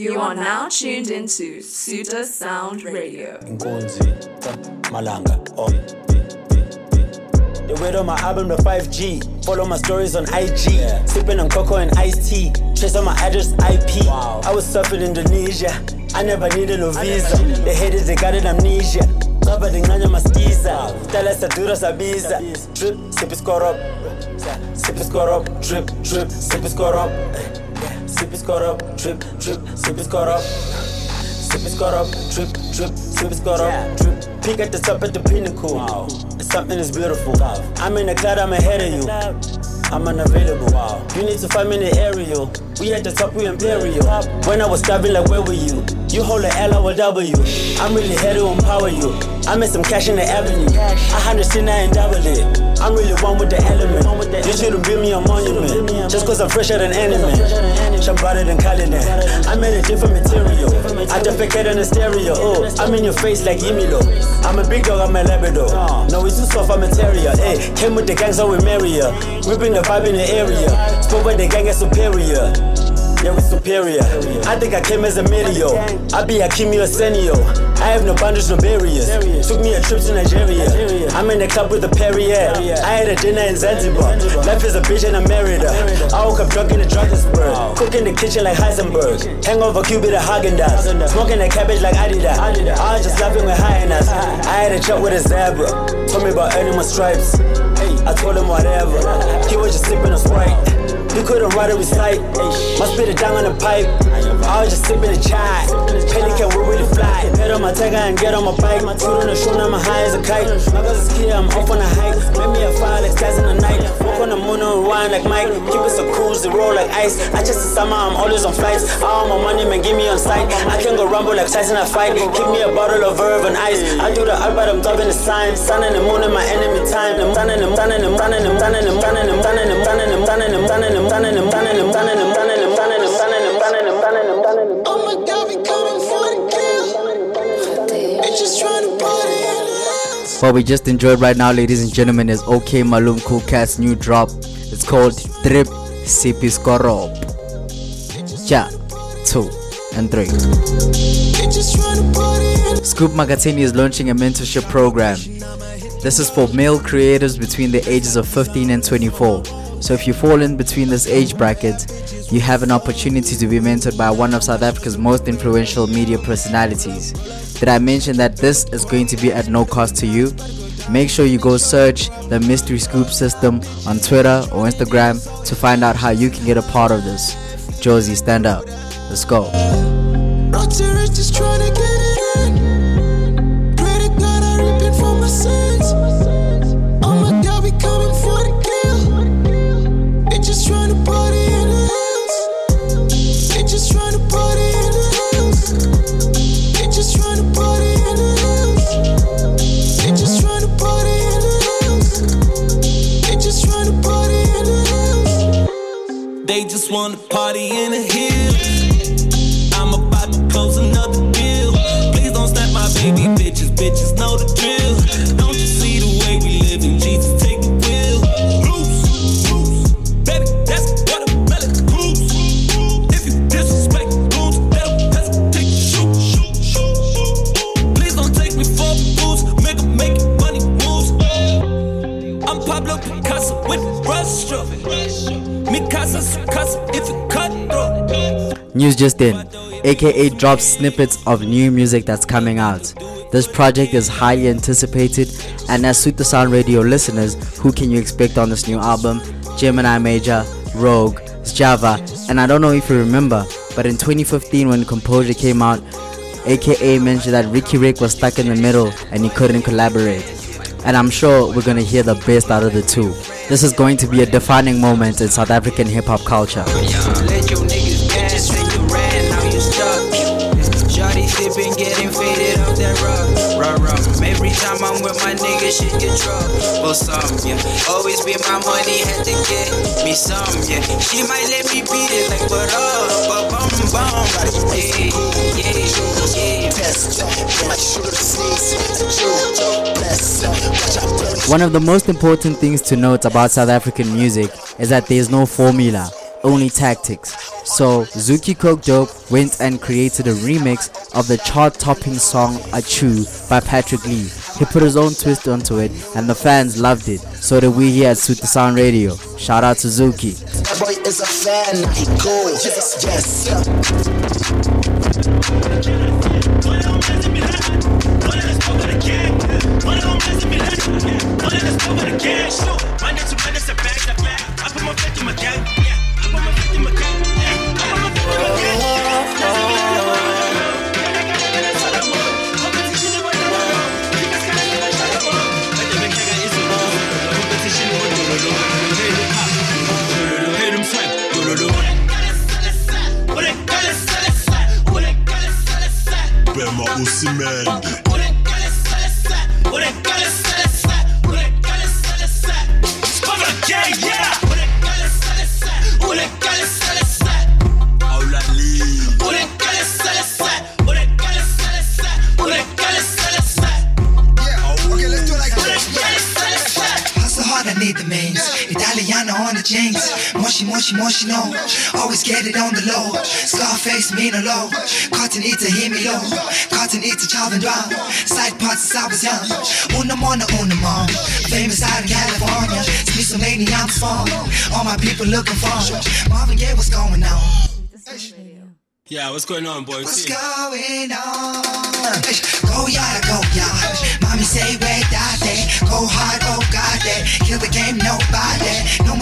You are now tuned into Suda Sound Radio. Nkunzi, Malanga, on. They wait on my album, the 5G. Follow my stories on IG. Yeah. Sipping on cocoa and iced tea. Trace on my address, IP. Wow. I was surfing Indonesia. I never needed no visa. They hated, they got it amnesia. Ngaba ngicanya maskiza. Tala sadura sabiza. Drip, sip is caught up. Sip is caught up. Drip, drip, sip is caught up. Sip is caught up. Drip, drip, sip is caught up. Sip is caught up. Drip, drip, sip is caught up. Drip. Peek at the top at the pinnacle. Wow. Something is beautiful. I'm in the cloud, I'm ahead of you. I'm unavailable. Wow. You need to find me in the aerial. We at the top, we imperial. When I was starving, like where were you? You hold the L, I will W. I'm really here to empower you. I made some cash in the avenue. I understand I ain't double it. I'm really one with the element. You shouldn't build me a monument. Just cause I'm fresher than anime. I'm better than Kalina. I made a different material. I defecate in the stereo. Oh, I'm in your face like Yimilo. I'm a big dog, I'm a Labrador. No, it's too soft, I'm terrier. Hey, came with the gang, so we marry her. Ripping the vibe in the area. Spoke with the gang is superior. Yeah, we superior. I think I came as a meteor. I be Hakimi or Senio. I have no boundaries, no barriers. Took me a trip to Nigeria. I'm in the club with a Perrier. I had a dinner in Zanzibar. Life is a bitch and I married her. I woke up drunk in the Drakensberg. Cook in the kitchen like Heisenberg. Hangover Cupid at Haagen-Dazs. Smoking the cabbage like Adidas. I was just laughing with highness. I had a chat with a zebra. Told me about animal stripes. I told him whatever. He was just sipping a Sprite. You couldn't ride it with sight. My spit a down on the pipe. I was just sipping a chai. My and get on my bike. My toot on the now I'm high as a kite. My girl's a skier, I'm off on a hike. Made me a fire like skies in the night. Walk on the moon and rewind like Mike. Keep it so cool, they roll like ice. I just a summer, I'm always on flights. All my money, man, give me on sight. I can go rumble like Tyson I fight. Give me a bottle of verve and ice. I do the Albert, I'm dubbing the sign. Sun and the moon in my enemy time. I'm running, I'm running, I'm running, I'm running, What we just enjoyed right now, ladies and gentlemen, is OkMalumKoolKat's new drop. It's called Drip Sipis Korop. Ja, two, and three. Scoop Makhathini is launching a mentorship program. This is for male creators between the ages of 15 and 24. So if you fall in between this age bracket, you have an opportunity to be mentored by one of South Africa's most influential media personalities. Did I mention that this is going to be at no cost to you? Make sure you go search the Mystery Scoop system on Twitter or Instagram to find out how you can get a part of this. Josie, stand up. Let's go. News just in. AKA drops snippets of new music that's coming out. This project is highly anticipated, and as Suit the Sound Radio listeners, who can you expect on this new album? Gemini Major, Rogue, Java, and I don't know if you remember, but in 2015 when Composure came out, AKA mentioned that Riky Rick was stuck in the middle and he couldn't collaborate. And I'm sure we're gonna hear the best out of the two. This is going to be a defining moment in South African hip hop culture. Time I'm with my shit get yeah. Always be my money, had to get me some, yeah. She might let me beat it like, but uh, but bum, bum. Yeah, yeah, yeah. One of the most important things to note about South African music is that there is no formula. Only tactics. So Zoocci Coke Dope went and created a remix of the chart-topping song Achu by Patrick Lee. He put his own twist onto it and the fans loved it. So did we here at Suit the Sound Radio. Shout out to Zoocci. Boy is a fan. Yes, yes. Osimhen. On the jeans. Moshi, moshi, moshi, no. Always get it on the low. Scarface, me no low. Cotton eater, hear me low. Cotton eater, child and drum. Side parts since I was young. Una mona, una mom. Famous out in California. Many, I'm strong. All my people looking for. Marvin Gaye, what's going on? Yeah, what's going on, boys? What's going on? Go yard, go yard. Mommy say wait that day. Go hard,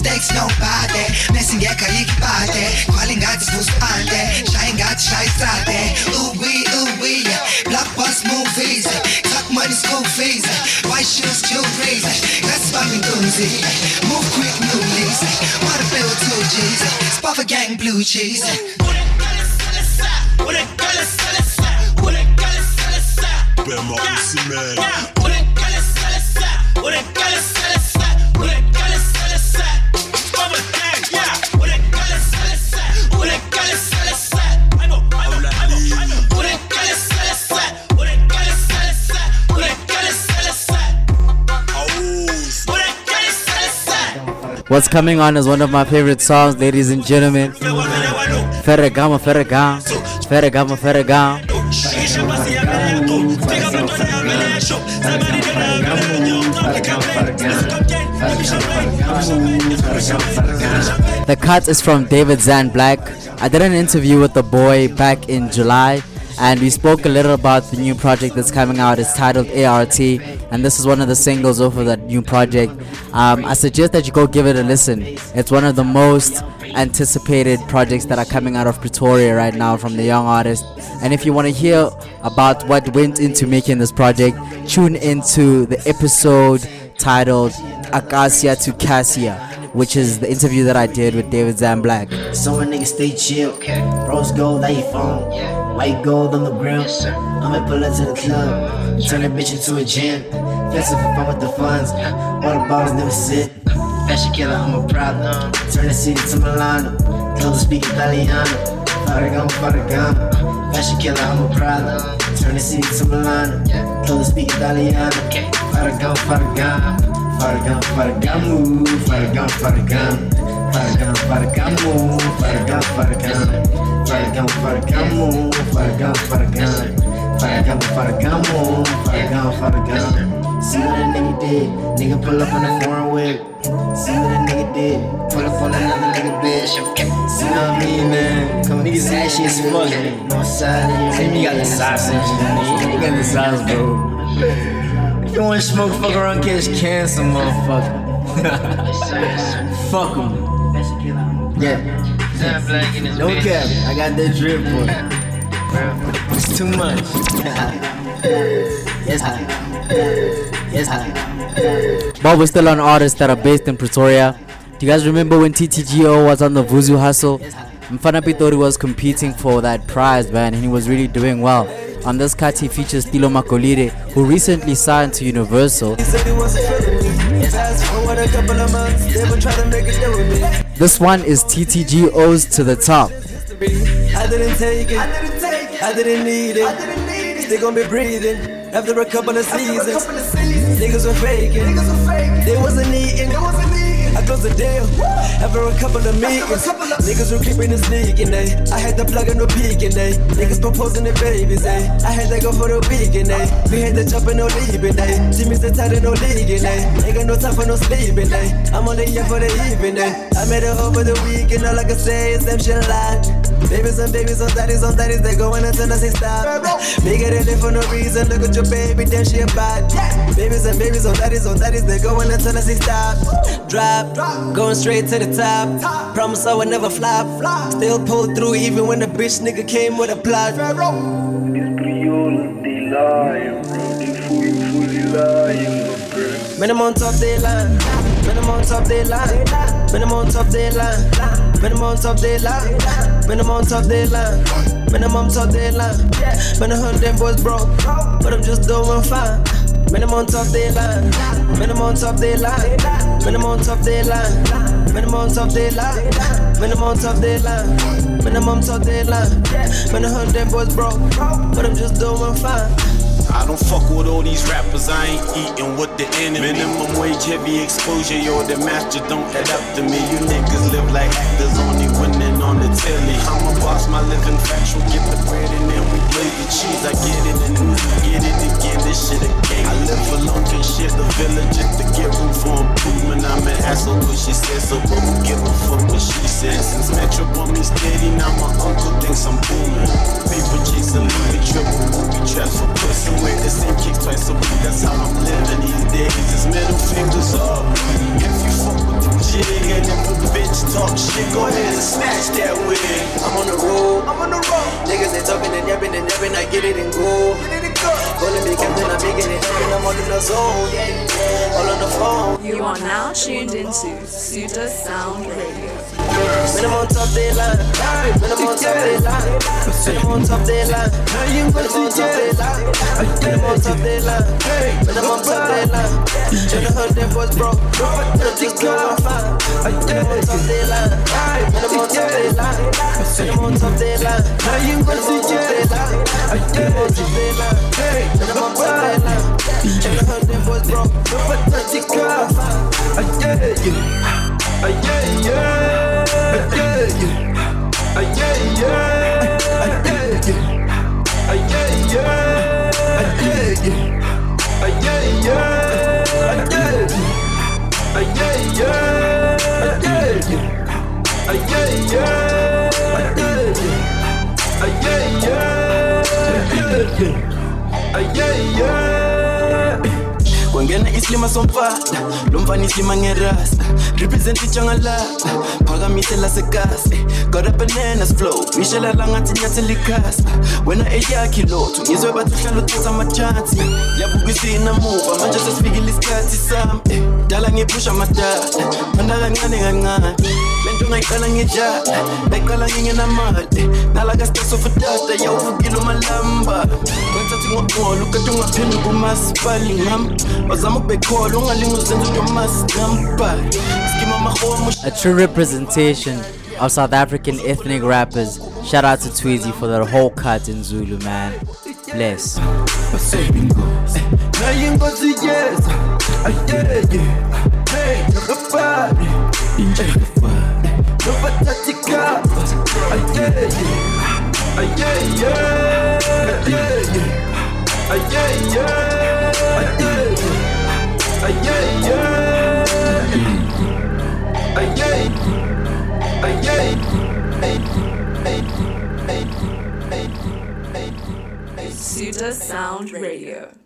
Mistakes no body Messen call it party Calling guys was party Shine guys shine Saturday. Ooh we, ooh wee Blockbuster movies Talk money school fees. White shoes crazy, That's why we do Move quick new lease Wanna bill, two G's. Spot for gang blue cheese. Bema, yeah, yeah. What's coming on is one of my favorite songs, ladies and gentlemen. Ferragamo, Ferragamo, Ferragamo, Ferragamo. The cut is from David Zan Black. I did an interview with the boy back in July and we spoke a little about the new project that's coming out. It's titled ART and this is one of the singles off of that new project. Um, I suggest that you go give it a listen. It's one of the most anticipated projects that are coming out of Pretoria right now from the young artist. And if you want to hear about what went into making this project, tune into the episode titled Acacia to Cassia, which is the interview that I did with David Zan Black. So a nigga stay chill. Rose gold, how you phone? White gold on the grill. I'ma pull up to the club. Turn that bitch into a gym. Flex for fun with the funds. All the balls never sit. Fashion killer, I'm a problem. Turn the city to Milano. Close speak Italiano. Ferragamo, Ferragamo. Fashion killer, I'm a problem. Turn the city to Milano. Close speak Italiano. Ferragamo, Ferragamo. Ferragamo, Ferragamo. Ferragamo, Ferragamo. Ferragamo, Ferragamo. Ferragamo, Ferragamo. Ferragamo, Ferragamo. Ferragamo, Ferragamo. Ferragamo, Ferragamo. Ferragamo, Ferragamo. See what a nigga did. Nigga pull up on a foreign whip. See what a nigga did. Pull up on another nigga bitch. See what I mean, man? Come niggas ashy as fuck. No side You got the sausage. You got the sauce, bro. If you wanna smoke, fuck around, catch cancer, motherfucker. fuck em. Yeah. No cap. I got that drip, boy. It's too much. yes, I. yes. But we're still on artists that are based in Pretoria. Do you guys remember when TTGO was on the Vuzu hustle? Mfanapi thought he was competing for that prize, man, and he was really doing well. On this cut, he features Tilo Makolide, who recently signed to Universal this one is TTG O's to the top. I didn't take it. I didn't need it. be breathing after a couple of seasons. Seasons. Niggas were faking. They wasn't eating. I close the deal. After a couple of meetings, niggas were creeping and sneaking, eh? I had the plug in no peeking, eh? Niggas proposing the babies, eh? I had to go for the weekend, eh? We had to jump and no leaving, eh? Jimmy's the and no leaguing, eh? Ain't got no time for no sleeping, eh? I'm only here for the evening, eh? I met her over the weekend, all I can say is them shit lie. Babies and babies on daddies on daddies, they going until I say stop. Bigger than for no reason, look at your baby, damn she a bad. Babies and babies on daddies on daddies, they going until I say stop. Drop, going straight to the top. Promise I would never flop. Still pull through even when the bitch nigga came with a plot. Minimum top they line, minimum top they line, minimum top they line, minimum top they line, minimum top they line, minimum top they line. Man, I heard them boys broke, but I'm just doing fine. Minimum top they line, minimum top they line, minimum top they line, minimum top they line, minimum top they line, minimum top they line. Man, I heard them boys broke, but I'm just doing fine. I don't fuck with all these rappers, I ain't eating with the enemy. Minimum wage, heavy exposure, yo, the master don't add up to me. You niggas live like actors, only winning on the telly. I'm a boss, my living factual, get the bread and then we play the cheese. I get it and get it again, this shit a game. I live alone, can share the village just to get room for improvement. I'm an asshole, cause she said so, but who give a fuck what she said? Since Metro bought me steady, now my uncle thinks I'm booming. People chasing, leaving triple, movie traps for pussy with the same kicks twice a week. That's how I'm living these days. It's middle fingers up. If you jig and if a bitch talk shit, go ahead and snatch that wig. I'm on the road, I'm on the road. Niggas they talking and yapping and yapping, I get it and go. Calling me captain, I'm making it happen, I'm in the zone. All on the phone. You are now tuned into Suda Sound Radio. Minimum top deadline. Minimum top deadline. Minimum top deadline. Minimum top deadline. Minimum top deadline. Minimum top deadline. Tryna hurt them boys broke. But just go on fine. Minimum top deadline. Minimum top deadline. Minimum top deadline. Minimum top deadline. Minimum top deadline. Minimum top deadline. Tryna hurt them boys broke. But just go on fine. Yeah, yeah. Uh, yeah, yeah, uh, yeah, yeah, uh, yeah, yeah, uh, yeah, yeah, uh, yeah, yeah, uh, yeah, yeah, uh, yeah, yeah, uh, yeah, yeah, uh, yeah, yeah, uh, yeah, yeah, uh, yeah, yeah, uh, yeah, yeah, uh, yeah, yeah, uh, yeah, yeah, kwangena isilima somfana lo mfana isilima ngerasta represent ijangala phakamise lasekasi got a bananas flow ngishelela ngathi nyathi likhasa wena eyakhi lotho ngizwe bathi uhlala uthatha amachansi yabuka isinamuva manje sesifikile isikhathi sami eh. Eh, dala ngiphusha amadala phanda kancane kancane lento ngayiqala ngidlala bayiqala ngingenamali nalakastasofutata yawuvukile umalamba kwathathi ngokungcola ukade ungaphenduka umasipali ngam wazama ukubekhola ungalinga uzenza into masinambali skima amahomo A true representation of South African ethnic rappers. Shout out to Tweezy for the whole cut in Zulu, man. Bless. Uh, yeah, yeah. Hey, nobody. Hey, nobody got us. Uh, yeah, yeah. Uh, yeah, yeah. Yeah, yeah. Uh, yeah, yeah. Uh, yeah, yeah. Uh, yeah, yeah. Uh, yeah. Uh, yeah. Hey, Sound Radio.